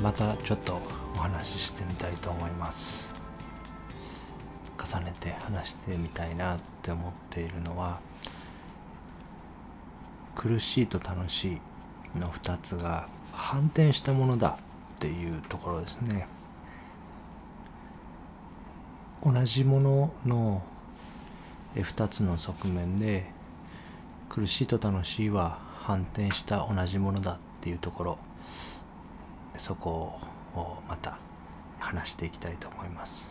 またちょっとお話ししてみたいと思います。重ねて話してみたいなって思っているのは苦しいと楽しいの2つが反転したものだっていうところですね。同じものの2つの側面で苦しいと楽しいは反転した同じものだっていうところ。そこをまた話していきたいと思います。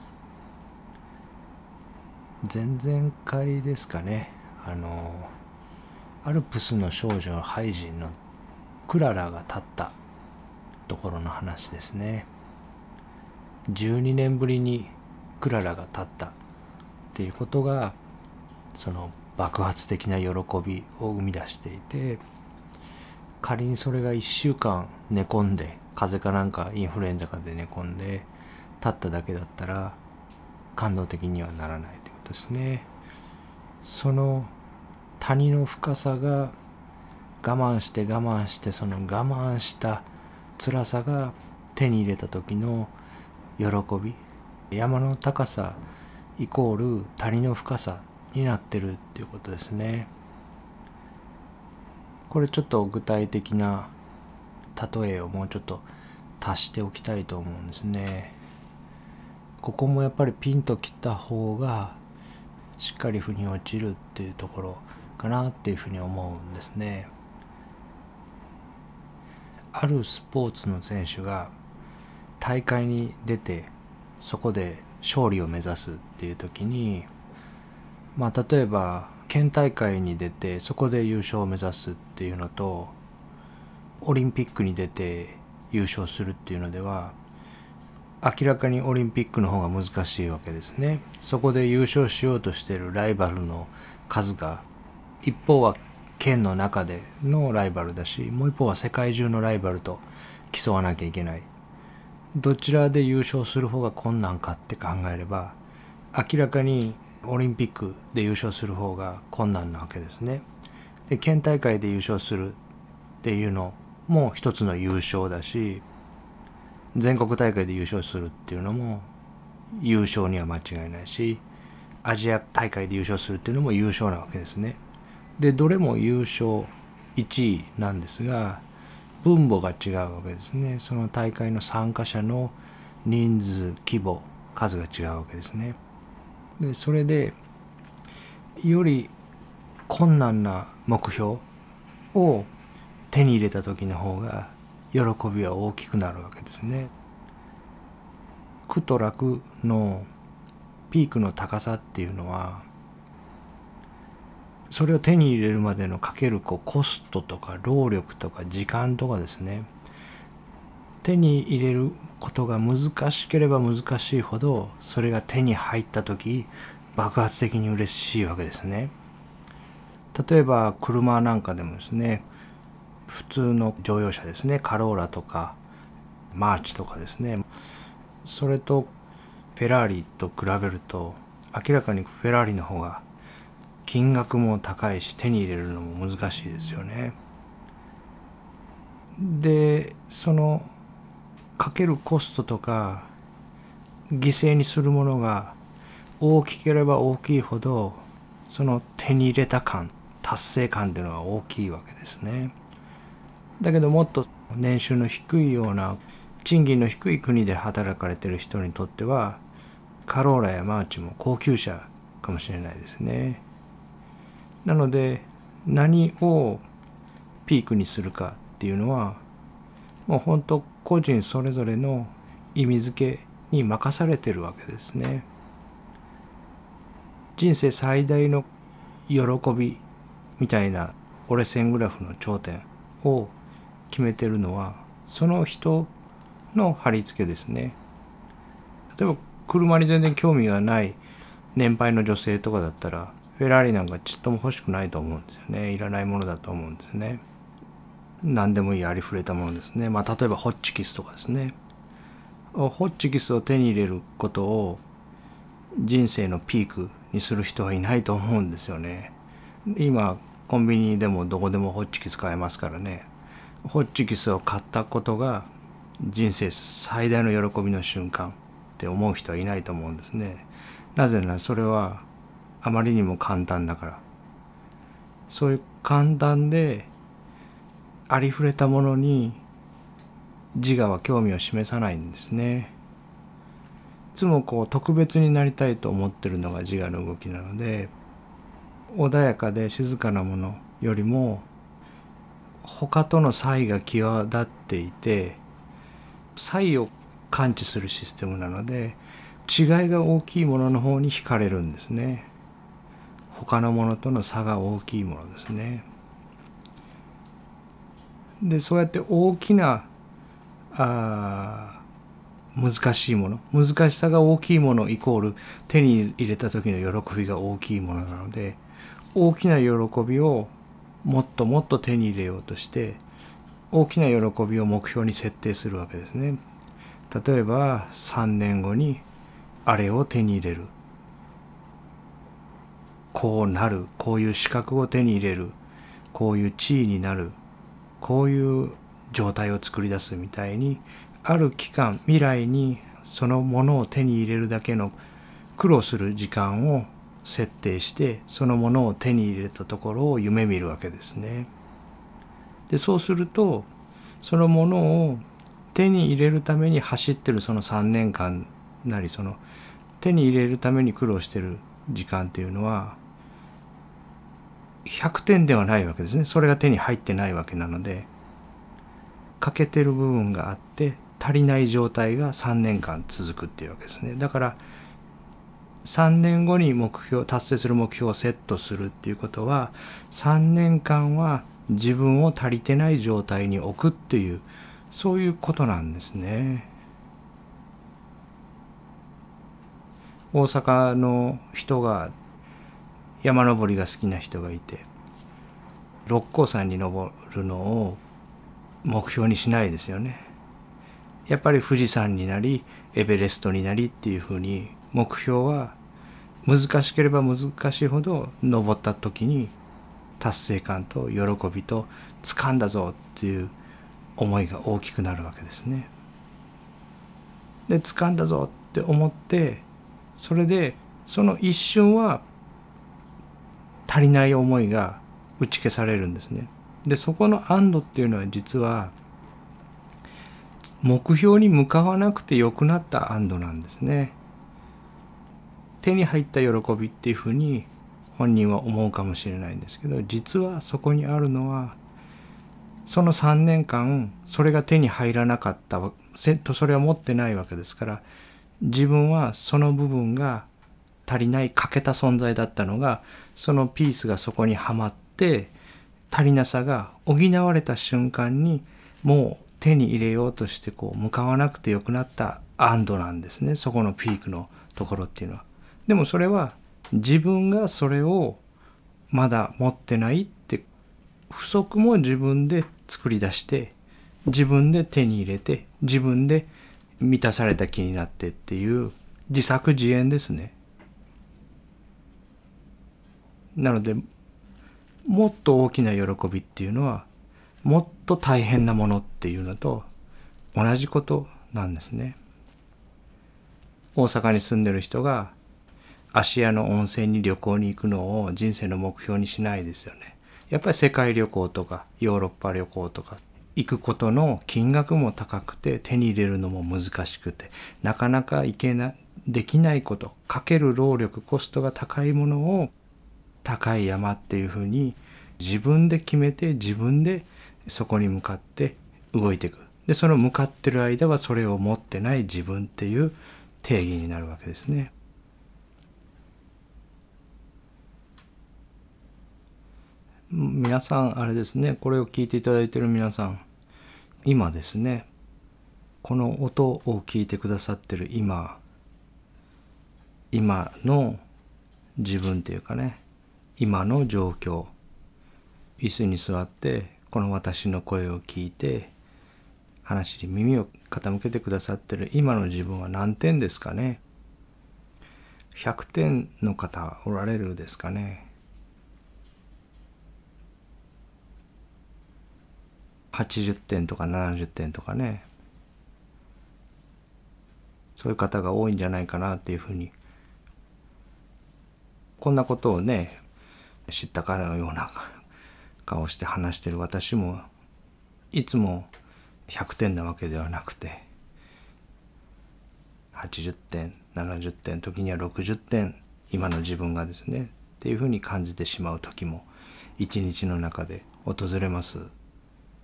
前々回ですかねあのアルプスの少女のハイジンのクララが立ったところの話ですね。12年ぶりにクララが立ったっていうことがその爆発的な喜びを生み出していて仮にそれが1週間寝込んで風邪かなんかインフルエンザかで寝込んで立っただけだったら感動的にはならないということですね。その谷の深さが我慢して我慢してその我慢した辛さが手に入れた時の喜び山の高さイコール谷の深さになってるっていうことですね。これちょっと具体的な例えをもうちょっと足しておきたいと思うんですね。ここもやっぱりピンときた方がしっかり腑に落ちるっていうところかなっていうふうに思うんですね。あるスポーツの選手が大会に出てそこで勝利を目指すっていう時にまあ例えば県大会に出てそこで優勝を目指すっていうのとオリンピックに出て優勝するっていうのでは明らかにオリンピックの方が難しいわけですね。そこで優勝しようとしてるライバルの数が一方は県の中でのライバルだしもう一方は世界中のライバルと競わなきゃいけないどちらで優勝する方が困難かって考えれば明らかにオリンピックで優勝する方が困難なわけですね。で県大会で優勝するっていうのも一つの優勝だし全国大会で優勝するっていうのも優勝には間違いないしアジア大会で優勝するっていうのも優勝なわけですね。でどれも優勝1位なんですが分母が違うわけですねその大会の参加者の人数規模数が違うわけですねでそれでより困難な目標を手に入れた時の方が喜びは大きくなるわけですね。苦と楽のピークの高さっていうのはそれを手に入れるまでのかけるこうコストとか労力とか時間とかですね。手に入れることが難しければ難しいほどそれが手に入った時爆発的に嬉しいわけですね。例えば車なんかでもですね普通の乗用車ですねカローラとかマーチとかですねそれとフェラーリと比べると明らかにフェラーリの方が金額も高いし手に入れるのも難しいですよね。でそのかけるコストとか犠牲にするものが大きければ大きいほどその手に入れた感達成感っていうのは大きいわけですね。だけどもっと年収の低いような賃金の低い国で働かれてる人にとってはカローラやマーチも高級車かもしれないですね。なので何をピークにするかっていうのはもう本当個人それぞれの意味付けに任されてるわけですね。人生最大の喜びみたいな折れ線グラフの頂点を決めてるのはその人の貼り付けですね。例えば車に全然興味がない年配の女性とかだったらフェラーリなんかちっとも欲しくないと思うんですよね。いらないものだと思うんですね。何でもいいありふれたものですね。まあ例えばホッチキスとかですね。ホッチキスを手に入れることを人生のピークにする人はいないと思うんですよね。今コンビニでもどこでもホッチキス買えますからね。ホッチキスを買ったことが人生最大の喜びの瞬間って思う人はいないと思うんですね。なぜならそれはあまりにも簡単だからそういう簡単でありふれたものに自我は興味を示さないんですねいつもこう特別になりたいと思ってるのが自我の動きなので穏やかで静かなものよりも他との差異が際立っていて差異を感知するシステムなので違いが大きいものの方に惹かれるんですね。他のものとの差が大きいものですね。でそうやって大きなあ難しいもの難しさが大きいものイコール手に入れた時の喜びが大きいものなので大きな喜びをもっともっと手に入れようとして大きな喜びを目標に設定するわけですね。例えば3年後にあれを手に入れる。こうなる。こういう資格を手に入れる。こういう地位になる。こういう状態を作り出すみたいにある期間未来にそのものを手に入れるだけの苦労する時間を設定してそのものを手に入れたところを夢見るわけですね。でそうするとそのものを手に入れるために走ってるその3年間なりその手に入れるために苦労してる時間っていうのは100点ではないわけですねそれが手に入ってないわけなので欠けてる部分があって足りない状態が3年間続くっていうわけですねだから3年後に目標達成する目標をセットするっていうことは3年間は自分を足りてない状態に置くっていうそういうことなんですね。大阪の人が山登りが好きな人がいて六甲山に登るのを目標にしないですよね。やっぱり富士山になりエベレストになりっていうふうに目標は難しければ難しいほど登った時に達成感と喜びと掴んだぞっていう思いが大きくなるわけですね。で掴んだぞって思ってそれでその一瞬は足りない思いが打ち消されるんですね。でそこの安堵っていうのは実は目標に向かわなくてよくなった安堵なんですね。手に入った喜びっていうふうに本人は思うかもしれないんですけど実はそこにあるのはその3年間それが手に入らなかったそれは持ってないわけですから自分はその部分が足りない欠けた存在だったのがそのピースがそこにはまって足りなさが補われた瞬間にもう手に入れようとしてこう向かわなくてよくなった安堵なんですねそこのピークのところっていうのは。でもそれは自分がそれをまだ持ってないって不足も自分で作り出して自分で手に入れて自分で満たされた気になってっていう自作自演ですね。なのでもっと大きな喜びっていうのはもっと大変なものっていうのと同じことなんですね。大阪に住んでる人が芦屋の温泉に旅行に行くのを人生の目標にしないですよね。やっぱり世界旅行とかヨーロッパ旅行とか行くことの金額も高くて手に入れるのも難しくてなかなか行けなできないことかける労力コストが高いものを高い山っていうふうに自分で決めて自分でそこに向かって動いていくでその向かってる間はそれを持ってない自分っていう定義になるわけですね。皆さんあれですねこれを聞いていただいている皆さん今ですねこの音を聞いてくださってる今今の自分っていうかね今の状況椅子に座ってこの私の声を聞いて話に耳を傾けてくださってる今の自分は何点ですかね？100点の方おられるですかね？80点とか70点とかねそういう方が多いんじゃないかなっていうふうにこんなことをね知った彼のような顔して話してる私もいつも100点なわけではなくて80点70点時には60点今の自分がですねっていうふうに感じてしまう時も一日の中で訪れます。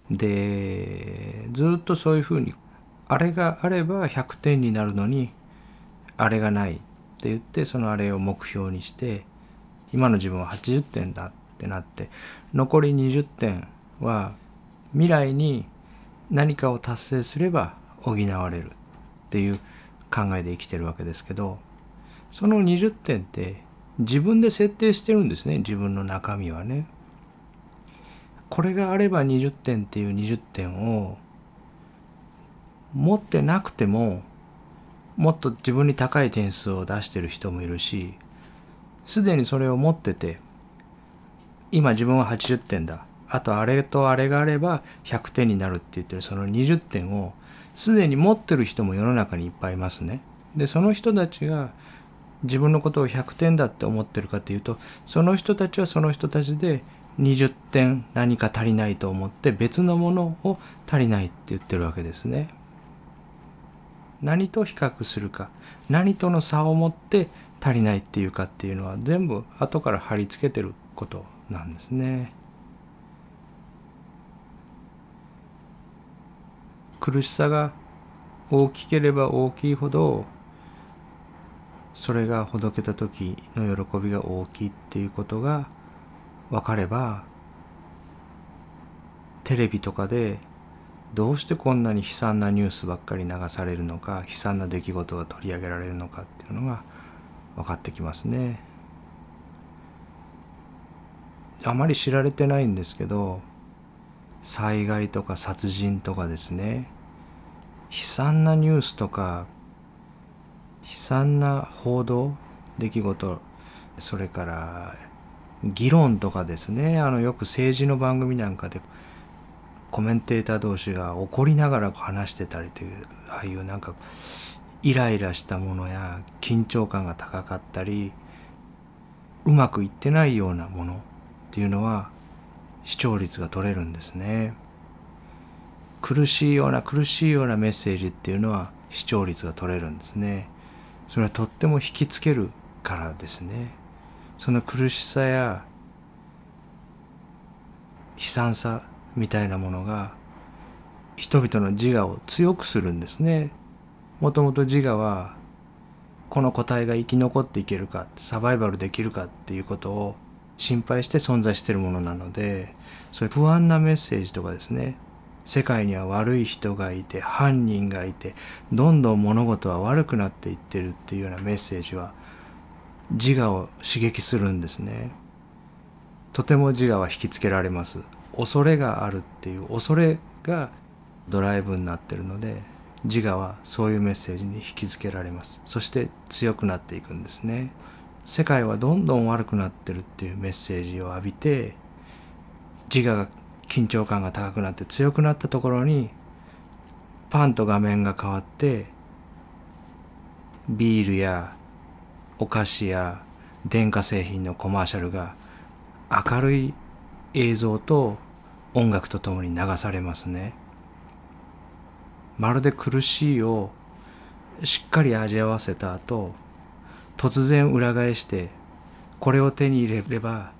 でずっとそういうふうにあれがあれば100点になるのにあれがないって言ってそのあれを目標にして今の自分は80点だってなって残り20点は未来に何かを達成すれば補われるっていう考えで生きてるわけですけどその20点って自分で設定してるんですね自分の中身はね。これがあれば20点っていう20点を持ってなくてももっと自分に高い点数を出してる人もいるしすでにそれを持ってて今自分は80点だあとあれとあれがあれば100点になるって言ってるその20点をすでに持ってる人も世の中にいっぱいいますね。でその人たちが自分のことを100点だって思ってるかというとその人たちはその人たちで20点何か足りないと思って別のものを足りないって言ってるわけですね。何と比較するか何との差を持って足りないっていうかっていうのは全部後から貼り付けてることなんですね。苦しさが大きければ大きいほどそれがほどけた時の喜びが大きいっていうことが分かればテレビとかでどうしてこんなに悲惨なニュースばっかり流されるのか悲惨な出来事が取り上げられるのかっていうのが分かってきますね。あまり知られてないんですけど災害とか殺人とかですね悲惨なニュースとか悲惨な報道出来事それから議論とかですねあのよく政治の番組なんかでコメンテーター同士が怒りながら話してたりというああいうなんかイライラしたものや緊張感が高かったりうまくいってないようなものっていうのは視聴率が取れるんですね。苦しいような苦しいようなメッセージっていうのは視聴率が取れるんですね。それはとっても引きつけるからですね。その苦しさや悲惨さみたいなものが人々の自我を強くするんですね。もともと自我はこの個体が生き残っていけるかサバイバルできるかっていうことを心配して存在しているものなのでそういう不安なメッセージとかですね世界には悪い人がいて犯人がいてどんどん物事は悪くなっていってるっていうようなメッセージは自我を刺激するんですね。とても自我は引きつけられます。恐れがあるっていう恐れがドライブになってるので自我はそういうメッセージに引き付けられます。そして強くなっていくんですね。世界はどんどん悪くなってるっていうメッセージを浴びて自我が緊張感が高くなって強くなったところにパンと画面が変わってビールやお菓子や電化製品のコマーシャルが明るい映像と音楽とともに流されますね。まるで苦しいをしっかり味合わせた後突然裏返してこれを手に入れれば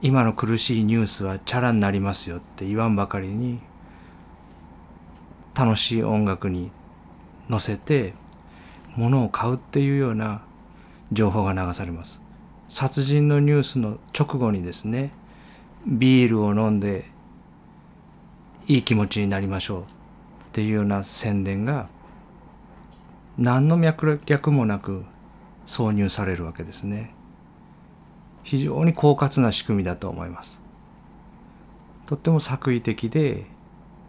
今の苦しいニュースはチャラになりますよって言わんばかりに楽しい音楽に乗せて物を買うっていうような情報が流されます。殺人のニュースの直後にですねビールを飲んでいい気持ちになりましょうっていうような宣伝が何の脈略もなく挿入されるわけですね。非常に狡猾な仕組みだと思います。とっても作為的で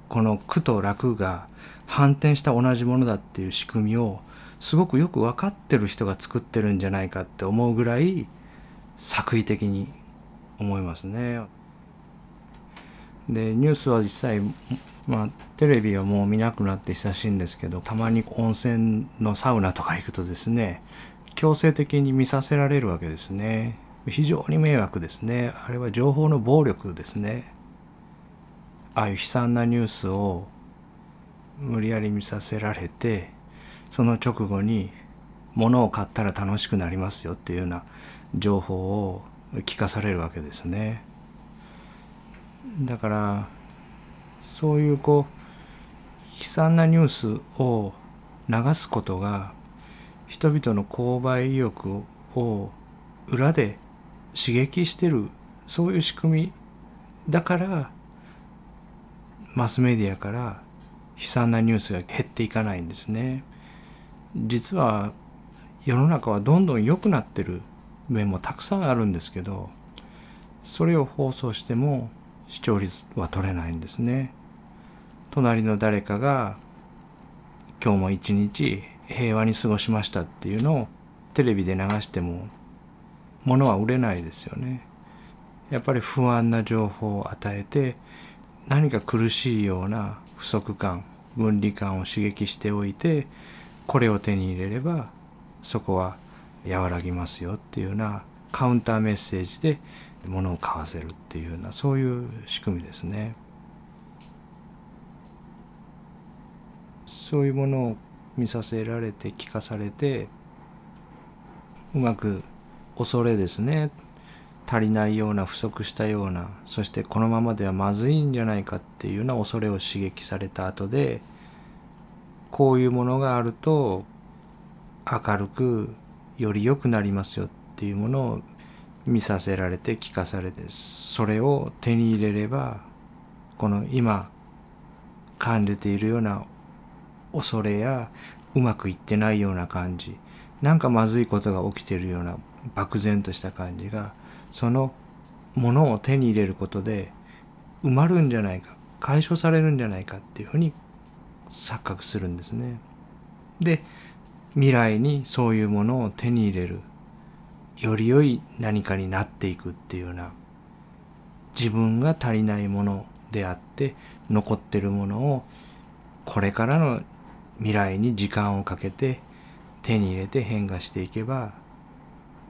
この苦と楽が反転した同じものだっていう仕組みをすごくよく分かってる人が作ってるんじゃないかって思うぐらい作為的に思いますね。でニュースは実際まあテレビはもう見なくなって久しいんですけどたまに温泉のサウナとか行くとですね強制的に見させられるわけですね。非常に迷惑ですね。あれは情報の暴力ですね。ああいう悲惨なニュースを無理やり見させられてその直後に物を買ったら楽しくなりますよっていうような情報を聞かされるわけですねだからそういうこう悲惨なニュースを流すことが人々の購買意欲を裏で刺激してるそういう仕組みだからマスメディアから悲惨なニュースが減っていかないんですね。実は世の中はどんどん良くなってる面もたくさんあるんですけどそれを放送しても視聴率は取れないんですね。隣の誰かが今日も一日平和に過ごしましたっていうのをテレビで流しても物は売れないですよね。やっぱり不安な情報を与えて何か苦しいような不足感分離感を刺激しておいてこれを手に入れればそこは和らぎますよっていうようなカウンターメッセージで物を買わせるっていうようなそういう仕組みですね。そういうものを見させられて聞かされてうまく恐れですね足りないような不足したようなそしてこのままではまずいんじゃないかっていうような恐れを刺激された後でこういうものがあると明るくより良くなりますよっていうものを見させられて聞かされてそれを手に入れればこの今感じているような恐れやうまくいってないような感じなんかまずいことが起きてるような漠然とした感じがそのものを手に入れることで埋まるんじゃないか解消されるんじゃないかっていうふうに錯覚するんですね。で未来にそういうものを手に入れるより良い何かになっていくっていうような自分が足りないものであって残ってるものをこれからの未来に時間をかけて手に入れて変化していけば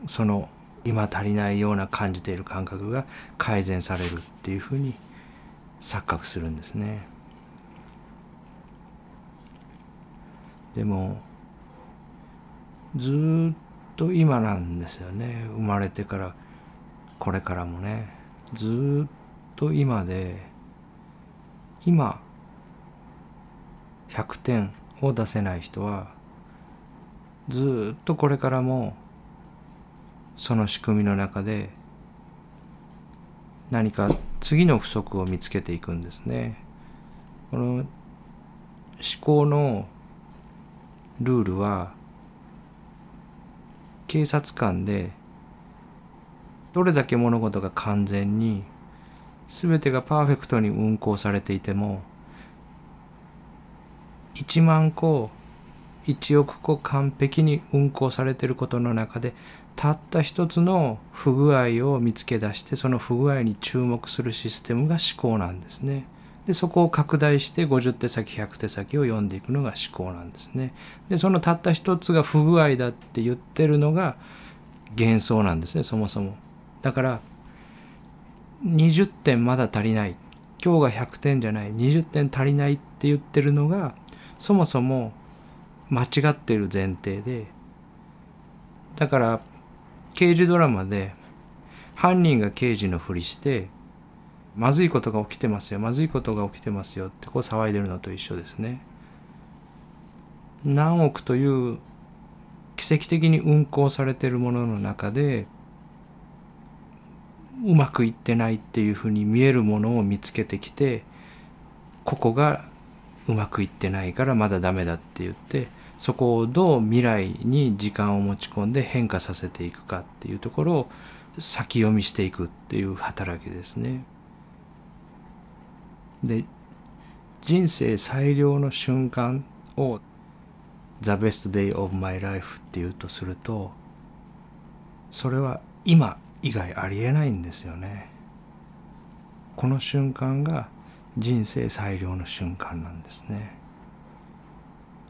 その今足りないような感じている感覚が改善されるっていうふうに錯覚するんですね。でもずっと今なんですよね生まれてからこれからもねずっと今で今100点を出せない人はずっとこれからもその仕組みの中で何か次の不足を見つけていくんですね。この思考のルールは警察官でどれだけ物事が完全に全てがパーフェクトに運行されていても1万個1億個完璧に運行されていることの中でたった一つの不具合を見つけ出してその不具合に注目するシステムが思考なんですね。でそこを拡大して50手先100手先を読んでいくのが思考なんですね。でそのたった一つが不具合だって言ってるのが幻想なんですねそもそも。だから20点まだ足りない今日が100点じゃない20点足りないって言ってるのがそもそも間違ってる前提でだから刑事ドラマで犯人が刑事のふりしてまずいことが起きてますよまずいことが起きてますよってこう騒いでるのと一緒ですね。何億という奇跡的に運行されてるものの中でうまくいってないっていうふうに見えるものを見つけてきてここがうまくいってないからまだダメだって言ってそこをどう未来に時間を持ち込んで変化させていくかっていうところを先読みしていくっていう働きですね。で人生最良の瞬間を The best day of my life っていうとするとそれは今以外ありえないんですよね。この瞬間が人生最良の瞬間なんですね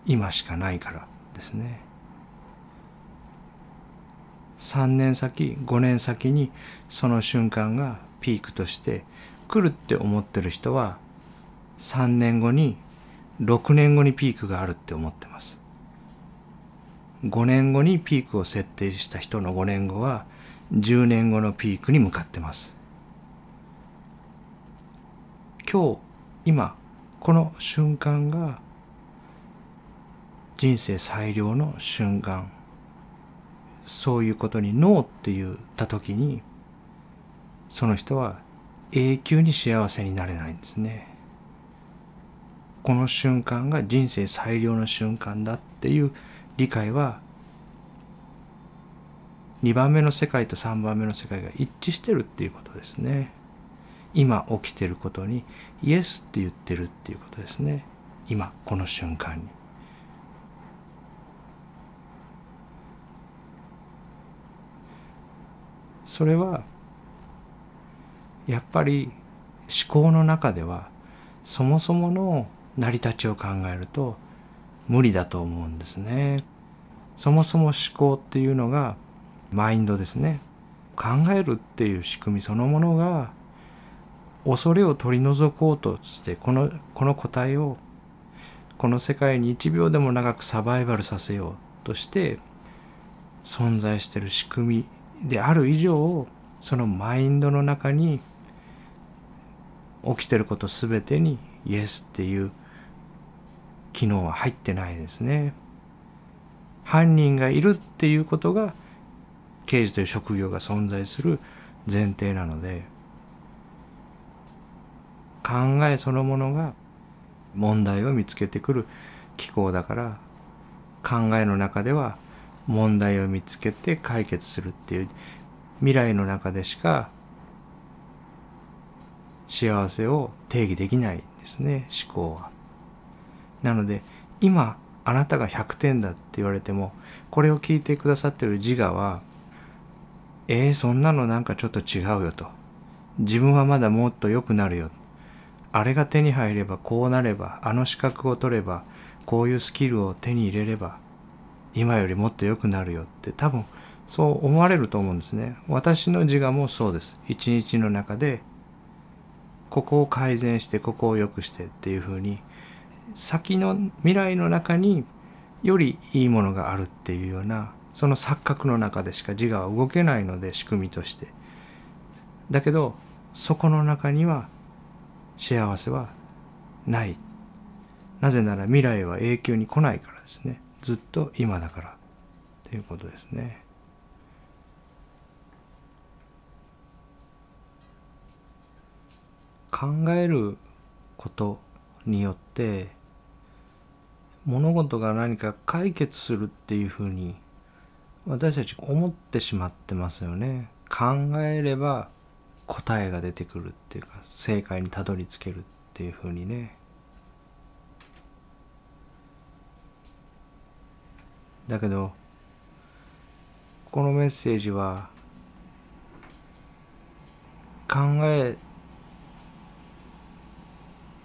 今しかないからですね3年先5年先にその瞬間がピークとして来るって思ってる人は3年後に6年後にピークがあるって思ってます。5年後にピークを設定した人の5年後は10年後のピークに向かってます。今日今この瞬間が人生最良の瞬間。そういうことにノーって言った時にその人は永久に幸せになれないんですね。この瞬間が人生最良の瞬間だっていう理解は2番目の世界と3番目の世界が一致してるっていうことですね。今起きてることにイエスって言ってるっていうことですね。今この瞬間に。それはやっぱり思考の中ではそもそもの成り立ちを考えると無理だと思うんですね。そもそも思考っていうのがマインドですね。考えるっていう仕組みそのものが恐れを取り除こうとしてこのこの個体をこの世界に1秒でも長くサバイバルさせようとして存在している仕組みである以上そのマインドの中に起きてること全てにイエスっていう機能は入ってないですね。犯人がいるっていうことが刑事という職業が存在する前提なので考えそのものが問題を見つけてくる機構だから考えの中では問題を見つけて解決するっていう未来の中でしか幸せを定義できないんですね思考は。なので今あなたが100点だって言われてもこれを聞いてくださってる自我はえー、そんなのなんかちょっと違うよと。自分はまだもっと良くなるよ。あれが手に入ればこうなればあの資格を取ればこういうスキルを手に入れれば今よりもっと良くなるよって。多分そう思われると思うんですね。私の自我もそうです。一日の中でここを改善してここを良くしてっていうふうに先の未来の中によりいいものがあるっていうようなその錯覚の中でしか自我は動けないので仕組みとして。だけどそこの中には幸せはない。なぜなら未来は永久に来ないからですね。ずっと今だからということですね。考えることによって物事が何か解決するっていうふうに私たち思ってしまってますよね。考えれば答えが出てくるっていうか正解にたどり着けるっていうふうにね。だけどこのメッセージは考え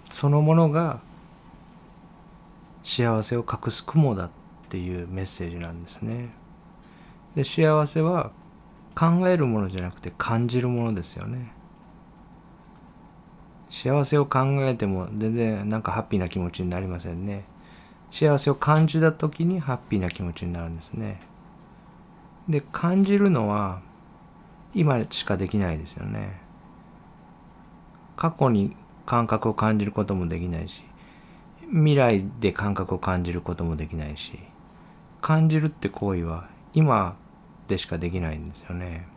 そのものが幸せを隠す雲だっていうメッセージなんですね。で幸せは考えるものじゃなくて感じるものですよね。幸せを考えても全然なんかハッピーな気持ちになりませんね。幸せを感じた時にハッピーな気持ちになるんですね。で感じるのは今しかできないですよね。過去に感覚を感じることもできないし未来で感覚を感じることもできないし感じるって行為は今でしかできないんですよね。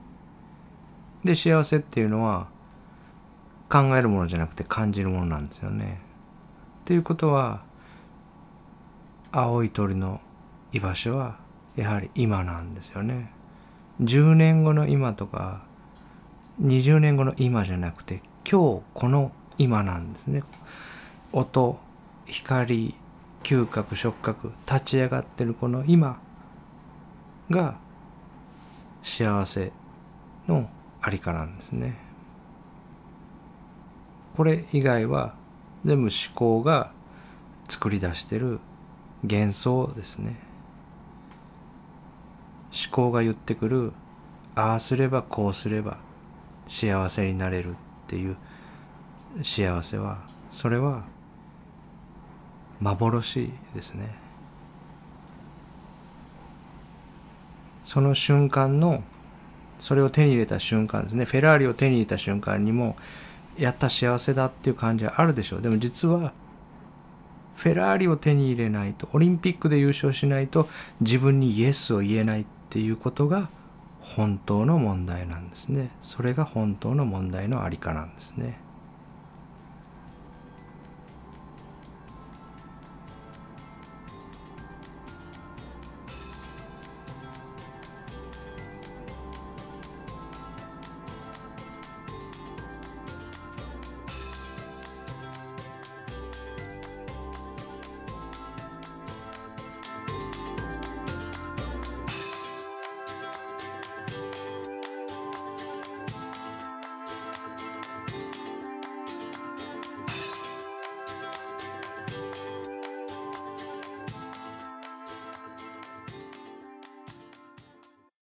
で幸せっていうのは考えるものじゃなくて感じるものなんですよね。っていうことは青い鳥の居場所はやはり今なんですよね。10年後の今とか20年後の今じゃなくて今日この今なんですね。音光嗅覚触覚立ち上がってるこの今が幸せのありかなんですね。これ以外は全部思考が作り出してる幻想ですね思考が言ってくるああすればこうすれば幸せになれるっていう幸せはそれは幻ですね。その瞬間のそれを手に入れた瞬間ですね。フェラーリを手に入れた瞬間にもやった幸せだっていう感じはあるでしょう。でも実はフェラーリを手に入れないとオリンピックで優勝しないと自分にイエスを言えないっていうことが本当の問題なんですね。それが本当の問題のありかなんですね。